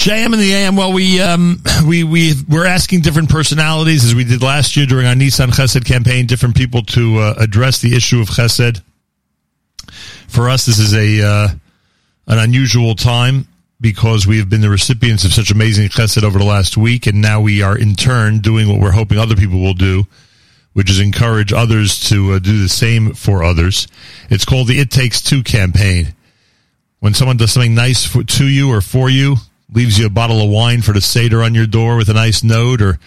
JM in the AM. Well, we um, we we we're asking different personalities as we did last year during our Nissan Chesed campaign, different people to uh, address the issue of Chesed. For us, this is a uh, an unusual time because we have been the recipients of such amazing Chesed over the last week, and now we are in turn doing what we're hoping other people will do, which is encourage others to uh, do the same for others. It's called the It Takes Two campaign. When someone does something nice for, to you or for you, leaves you a bottle of wine for the Seder on your door with a nice note, or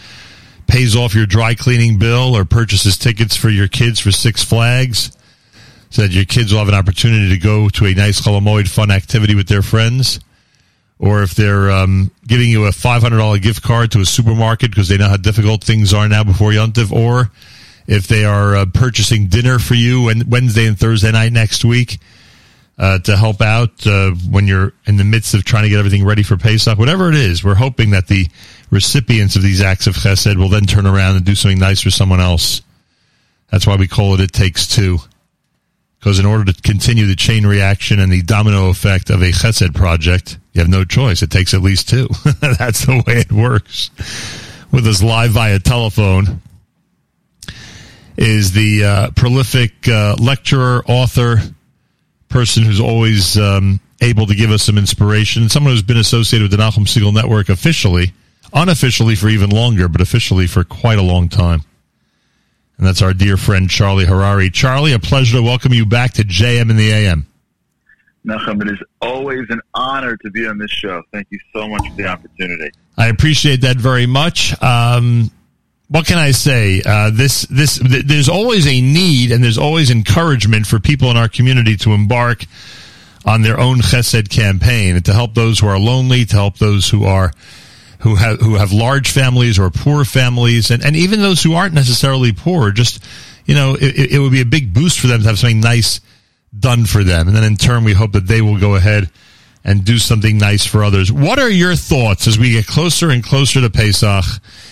pays off your dry cleaning bill, or purchases tickets for your kids for Six Flags, so that your kids will have an opportunity to go to a nice Chol Hamoed fun activity with their friends. Or if they're um, giving you a $500 gift card to a supermarket because they know how difficult things are now before Yontif, or if they are uh, purchasing dinner for you and Wednesday and Thursday night next week, uh, to help out uh, when you're in the midst of trying to get everything ready for Pesach. Whatever it is, we're hoping that the recipients of these acts of chesed will then turn around and do something nice for someone else. That's why we call it It Takes Two. Because in order to continue the chain reaction and the domino effect of a chesed project, you have no choice. It takes at least two. That's the way it works. With us live via telephone is the uh, prolific uh, lecturer, author, person who's always um, able to give us some inspiration, someone who's been associated with the Nachum Segal Network officially, unofficially for even longer, but officially for quite a long time. And that's our dear friend Charlie Harary. Charlie, a pleasure to welcome you back to JM in the AM. Nachum, it is always an honor to be on this show. Thank you so much for the opportunity. I appreciate that very much. Um, what can I say? Uh, this this th- there's always a need and there's always encouragement for people in our community to embark on their own chesed campaign and to help those who are lonely, to help those who are who have who have large families or poor families, and, and even those who aren't necessarily poor. Just you know, it, it would be a big boost for them to have something nice done for them, and then in turn, we hope that they will go ahead and do something nice for others. What are your thoughts as we get closer and closer to Pesach,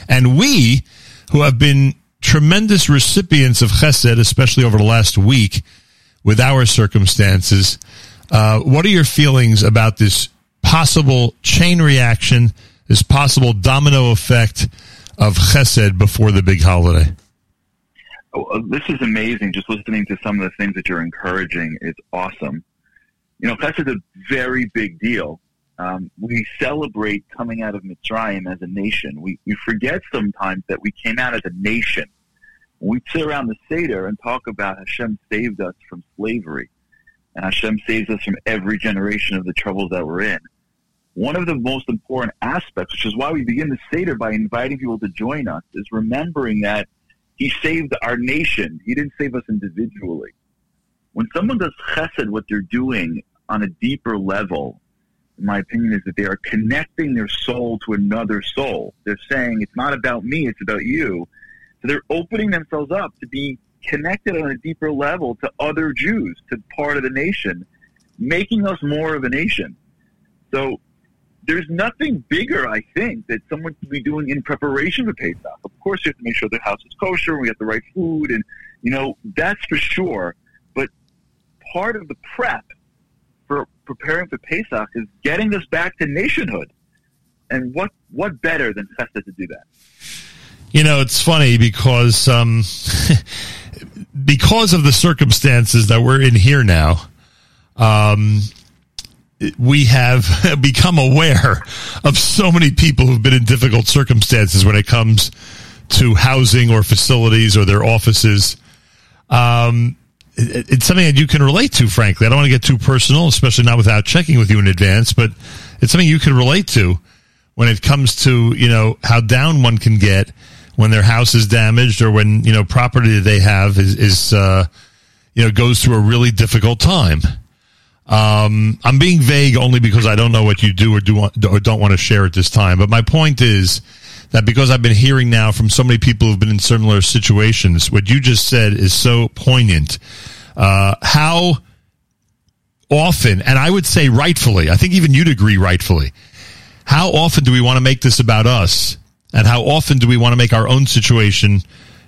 and we who have been tremendous recipients of chesed, especially over the last week with our circumstances. Uh, what are your feelings about this possible chain reaction, this possible domino effect of chesed before the big holiday? Oh, this is amazing. Just listening to some of the things that you're encouraging is awesome. You know, chesed is a very big deal. Um, we celebrate coming out of Mitzrayim as a nation. We, we forget sometimes that we came out as a nation. We sit around the Seder and talk about Hashem saved us from slavery, and Hashem saves us from every generation of the troubles that we're in. One of the most important aspects, which is why we begin the Seder by inviting people to join us, is remembering that He saved our nation. He didn't save us individually. When someone does chesed, what they're doing on a deeper level my opinion, is that they are connecting their soul to another soul. They're saying, it's not about me, it's about you. So they're opening themselves up to be connected on a deeper level to other Jews, to part of the nation, making us more of a nation. So there's nothing bigger, I think, that someone could be doing in preparation for Pesach. Of course, you have to make sure the house is kosher, and we have the right food, and, you know, that's for sure. But part of the prep for preparing for Pesach is getting us back to nationhood. And what what better than Chesed to do that? You know, it's funny because um, because of the circumstances that we're in here now, um, we have become aware of so many people who've been in difficult circumstances when it comes to housing or facilities or their offices. Um, it's something that you can relate to, frankly. I don't want to get too personal, especially not without checking with you in advance, but it's something you can relate to when it comes to, you know, how down one can get when their house is damaged or when, you know, property that they have is, is uh, you know, goes through a really difficult time. Um, I'm being vague only because I don't know what you do or do or don't want to share at this time. But my point is, that because I've been hearing now from so many people who've been in similar situations, what you just said is so poignant. Uh, how often, and I would say rightfully, I think even you'd agree rightfully, how often do we want to make this about us? And how often do we want to make our own situation,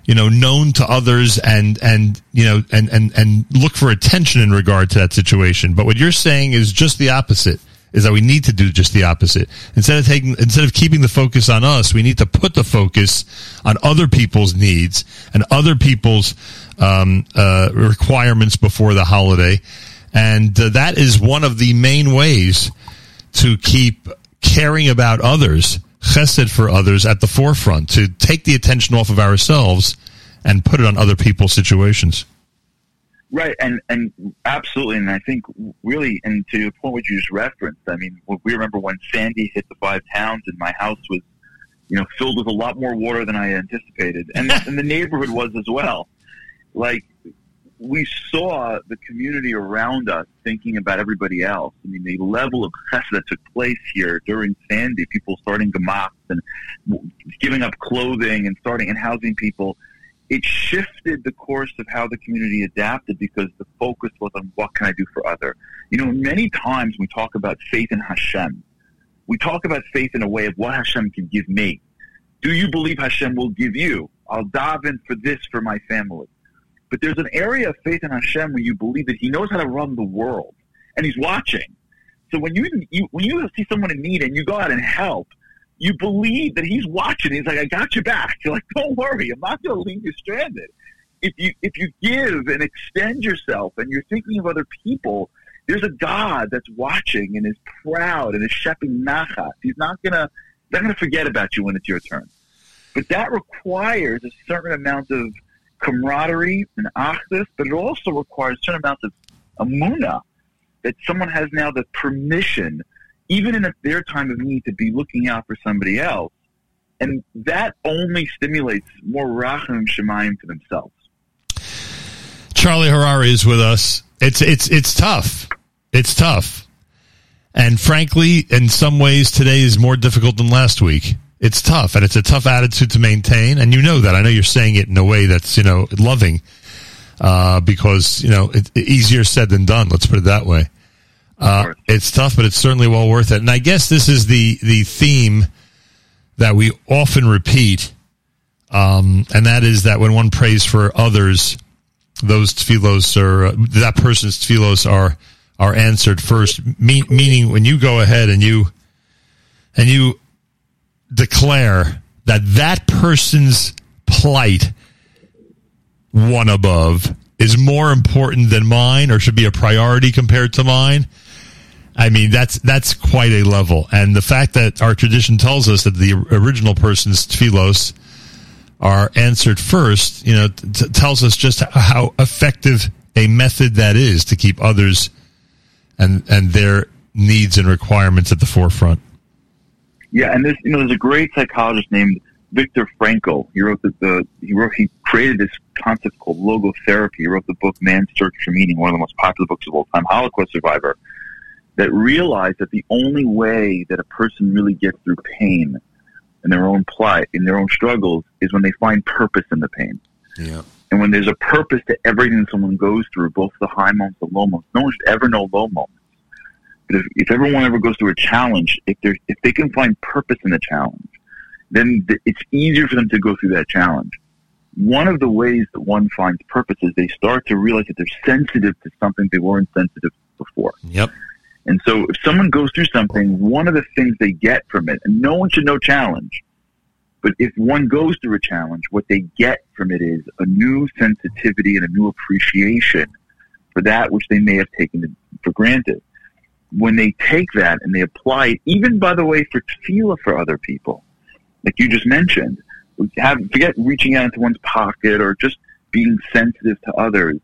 you know, known to others and, and, you know, and, and, and look for attention in regard to that situation? But what you're saying is just the opposite. Is that we need to do just the opposite. Instead of taking, instead of keeping the focus on us, we need to put the focus on other people's needs and other people's um, uh, requirements before the holiday. And uh, that is one of the main ways to keep caring about others, chesed for others at the forefront, to take the attention off of ourselves and put it on other people's situations. Right, and and absolutely, and I think really, and to the point which you just referenced, I mean, we remember when Sandy hit the five towns, and my house was, you know, filled with a lot more water than I anticipated, and, and the neighborhood was as well. Like we saw the community around us thinking about everybody else. I mean, the level of chesed that took place here during Sandy, people starting gemachs and giving up clothing and starting and housing people it shifted the course of how the community adapted because the focus was on what can I do for other. You know, many times we talk about faith in Hashem. We talk about faith in a way of what Hashem can give me. Do you believe Hashem will give you? I'll daven for this for my family. But there's an area of faith in Hashem where you believe that He knows how to run the world and He's watching. So when you, you when you see someone in need and you go out and help, you believe that he's watching. He's like, I got your back. You're like, don't worry, I'm not going to leave you stranded. If you if you give and extend yourself, and you're thinking of other people, there's a God that's watching and is proud and is shepping nachat. He's not gonna not gonna forget about you when it's your turn. But that requires a certain amount of camaraderie and achdus, but it also requires a certain amount of emunah that someone has now the permission even in their time of need, to be looking out for somebody else. And that only stimulates more rachim shemayim for themselves. Charlie Harary is with us. It's it's it's tough. It's tough. And frankly, in some ways, today is more difficult than last week. It's tough, and it's a tough attitude to maintain. And you know that. I know you're saying it in a way that's you know loving, uh, because you know it's easier said than done. Let's put it that way. Uh, it's tough, but it's certainly well worth it. And I guess this is the the theme that we often repeat, um, and that is that when one prays for others, those tefillos are uh, that person's tefillos are are answered first. Me- meaning, when you go ahead and you and you declare that that person's plight, one above, is more important than mine, or should be a priority compared to mine I mean, that's that's quite a level, and the fact that our tradition tells us that the original person's tefillos are answered first, you know, t- tells us just how effective a method that is to keep others and and their needs and requirements at the forefront. Yeah, and this, you know, there's a great psychologist named Viktor Frankl. He wrote the, the he wrote he created this concept called logotherapy. He wrote the book Man's Search for Meaning, one of the most popular books of all time. Holocaust survivor that realized that the only way that a person really gets through pain and their own plight, in their own struggles, is when they find purpose in the pain. Yeah. And when there's a purpose to everything someone goes through, both the high moments, the low moments. No one should ever know low moments. But if, if everyone ever goes through a challenge, if they if they can find purpose in the challenge, then th- it's easier for them to go through that challenge. One of the ways that one finds purpose is they start to realize that they're sensitive to something they weren't sensitive to before. Yep. And so if someone goes through something, one of the things they get from it, and no one should know challenge, but if one goes through a challenge, what they get from it is a new sensitivity and a new appreciation for that which they may have taken for granted. When they take that and they apply it, even by the way, for tefillah for other people, like you just mentioned, have, forget reaching out into one's pocket or just being sensitive to others.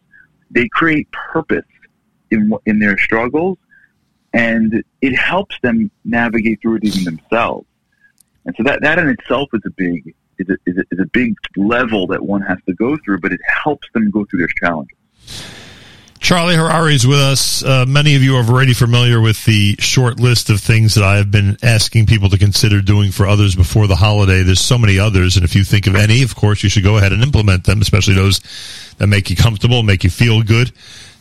They create purpose in, in their struggles and it helps them navigate through it even themselves. And so that, that in itself is a big is a, is, a, is a big level that one has to go through, but it helps them go through their challenges. Charlie Harary is with us. Uh, many of you are already familiar with the short list of things that I have been asking people to consider doing for others before the holiday. There's so many others, and if you think of any, of course, you should go ahead and implement them, especially those that make you comfortable, make you feel good.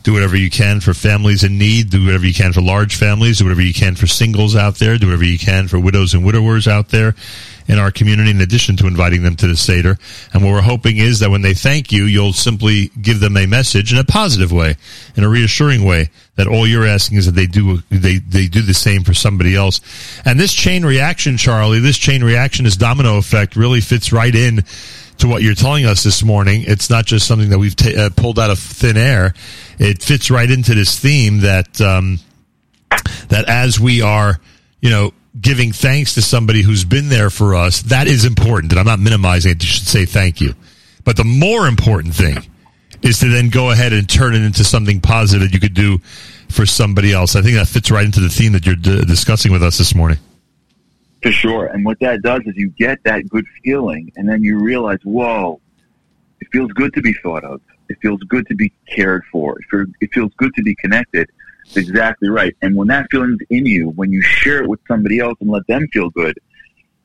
Do whatever you can for families in need. Do whatever you can for large families. Do whatever you can for singles out there. Do whatever you can for widows and widowers out there. In our community in addition to inviting them to the Seder. And what we're hoping is that when they thank you, you'll simply give them a message in a positive way, in a reassuring way, that all you're asking is that they do, they, they do the same for somebody else. And this chain reaction, Charlie, this chain reaction, this domino effect really fits right in to what you're telling us this morning. It's not just something that we've t- uh, pulled out of thin air. It fits right into this theme that, um, that as we are, you know, giving thanks to somebody who's been there for us, that is important. And I'm not minimizing it. You should say thank you. But the more important thing is to then go ahead and turn it into something positive you could do for somebody else. I think that fits right into the theme that you're d- discussing with us this morning. For sure. And what that does is you get that good feeling, and then you realize, whoa, it feels good to be thought of. It feels good to be cared for. It feels good to be connected. Exactly right. And when that feeling's in you, when you share it with somebody else and let them feel good,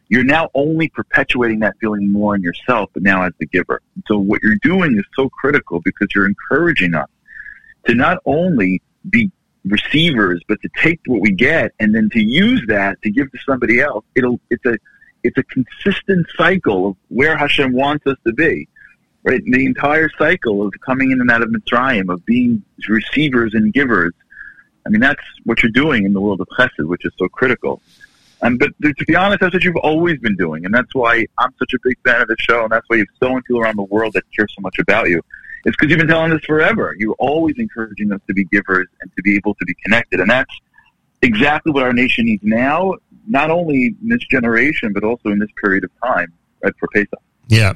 you're now only perpetuating that feeling more in yourself, but now as the giver. So what you're doing is so critical because you're encouraging us to not only be receivers, but to take what we get and then to use that to give to somebody else. It'll it's a it's a consistent cycle of where Hashem wants us to be. Right? The entire cycle of coming in and out of Mitzrayim, of being receivers and givers. I mean, that's what you're doing in the world of Chesed, which is so critical. And but to be honest, that's what you've always been doing, and that's why I'm such a big fan of the show, and that's why you have so many people around the world that care so much about you. It's because you've been telling this forever. You're always encouraging us to be givers and to be able to be connected. And that's exactly what our nation needs now, not only in this generation, but also in this period of time right, for Pesach. Yeah.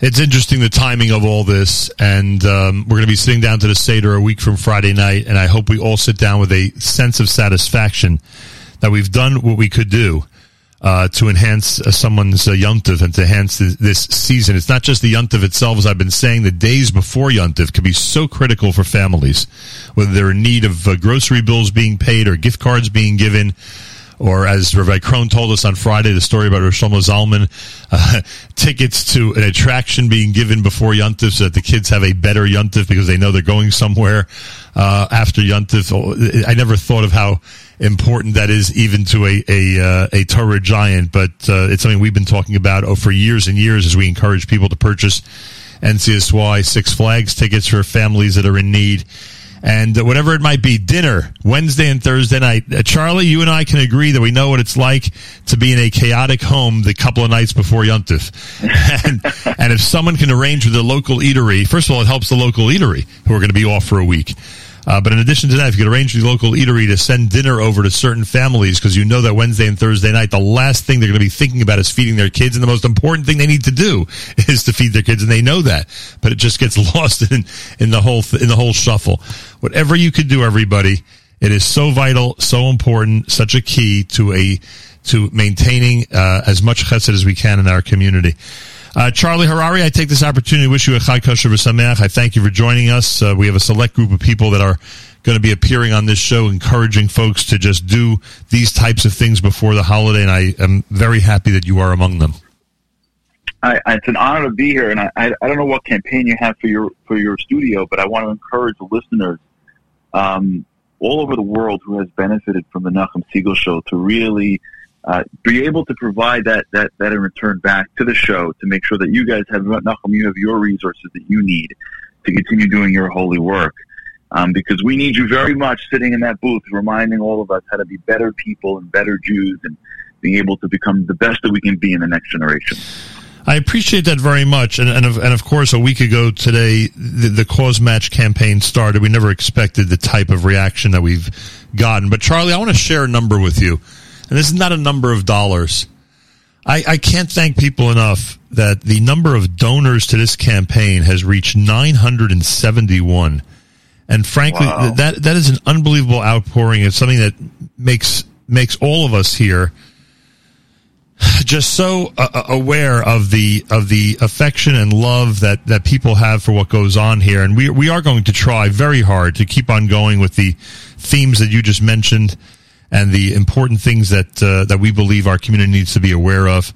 It's interesting the timing of all this, and um, we're going to be sitting down to the Seder a week from Friday night, and I hope we all sit down with a sense of satisfaction that we've done what we could do uh, to enhance uh, someone's uh, yuntiv and to enhance this, this, season. It's not just the yuntiv itself, as I've been saying. The days before yuntiv can be so critical for families, whether they're in need of uh, grocery bills being paid or gift cards being given. Or as Rabbi Krohn told us on Friday, the story about Rosh Zalman, uh, tickets to an attraction being given before Yuntif so that the kids have a better Yuntif because they know they're going somewhere uh, after Yuntif. I never thought of how important that is even to a a, uh, a Torah giant, but uh, it's something we've been talking about oh, for years and years as we encourage people to purchase NCSY Six Flags tickets for families that are in need. And whatever it might be, dinner Wednesday and Thursday night. Uh, Charlie, you and I can agree that we know what it's like to be in a chaotic home the couple of nights before Yontif. and, and if someone can arrange with a local eatery, first of all, it helps the local eatery who are going to be off for a week. Uh, but in addition to that, if you could arrange the local eatery to send dinner over to certain families, because you know that Wednesday and Thursday night, the last thing they're going to be thinking about is feeding their kids, and the most important thing they need to do is to feed their kids, and they know that. But it just gets lost in in the whole in the whole shuffle. Whatever you could do, everybody, it is so vital, so important, such a key to a to maintaining uh, as much chesed as we can in our community. Uh, Charlie Harary, I take this opportunity to wish you a Chag Kosher V'Sameach. I thank you for joining us. Uh, we have a select group of people that are going to be appearing on this show, encouraging folks to just do these types of things before the holiday, and I am very happy that you are among them. I, it's an honor to be here, and I, I, don't know what campaign you have for your for your studio, but I want to encourage the listeners um, all over the world who has benefited from the Nachum Segal Show to really uh, be able to provide that, that, that in return back to the show to make sure that you guys have, Nachum, you have your resources that you need to continue doing your holy work. Um, because we need you very much sitting in that booth reminding all of us how to be better people and better Jews and being able to become the best that we can be in the next generation. I appreciate that very much, and and of, and of course, a week ago today, the, the, Causematch campaign started. We never expected the type of reaction that we've gotten. But Charlie, I want to share a number with you and this is not a number of dollars. I, I can't thank people enough that the number of donors to this campaign has reached 971. And frankly, wow. that that is an unbelievable outpouring. It's something that makes makes all of us here just so uh, uh, aware of the of the affection and love that that people have for what goes on here and we we are going to try very hard to keep on going with the themes that you just mentioned and the important things that uh, that we believe our community needs to be aware of.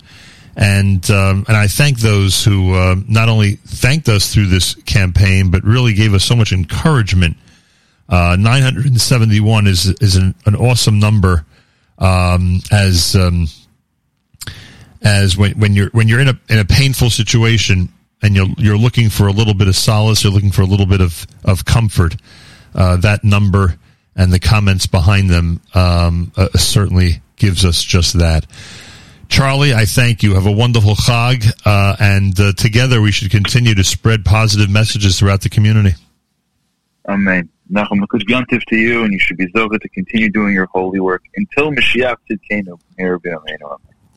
And um, and I thank those who uh, not only thanked us through this campaign, but really gave us so much encouragement. Uh, 971 is is an, an awesome number. Um, as um, as when, when you're when you're in a in a painful situation and you're you're looking for a little bit of solace, you're looking for a little bit of of comfort. Uh, that number and the comments behind them um, uh, certainly gives us just that. Charlie, I thank you. Have a wonderful Chag, uh, and uh, together we should continue to spread positive messages throughout the community. Amen. Nachum, good yontif to you, and you should be zoche to continue doing your holy work until Mashiach Tzidkenu.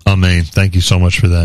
Amen. Thank you so much for that.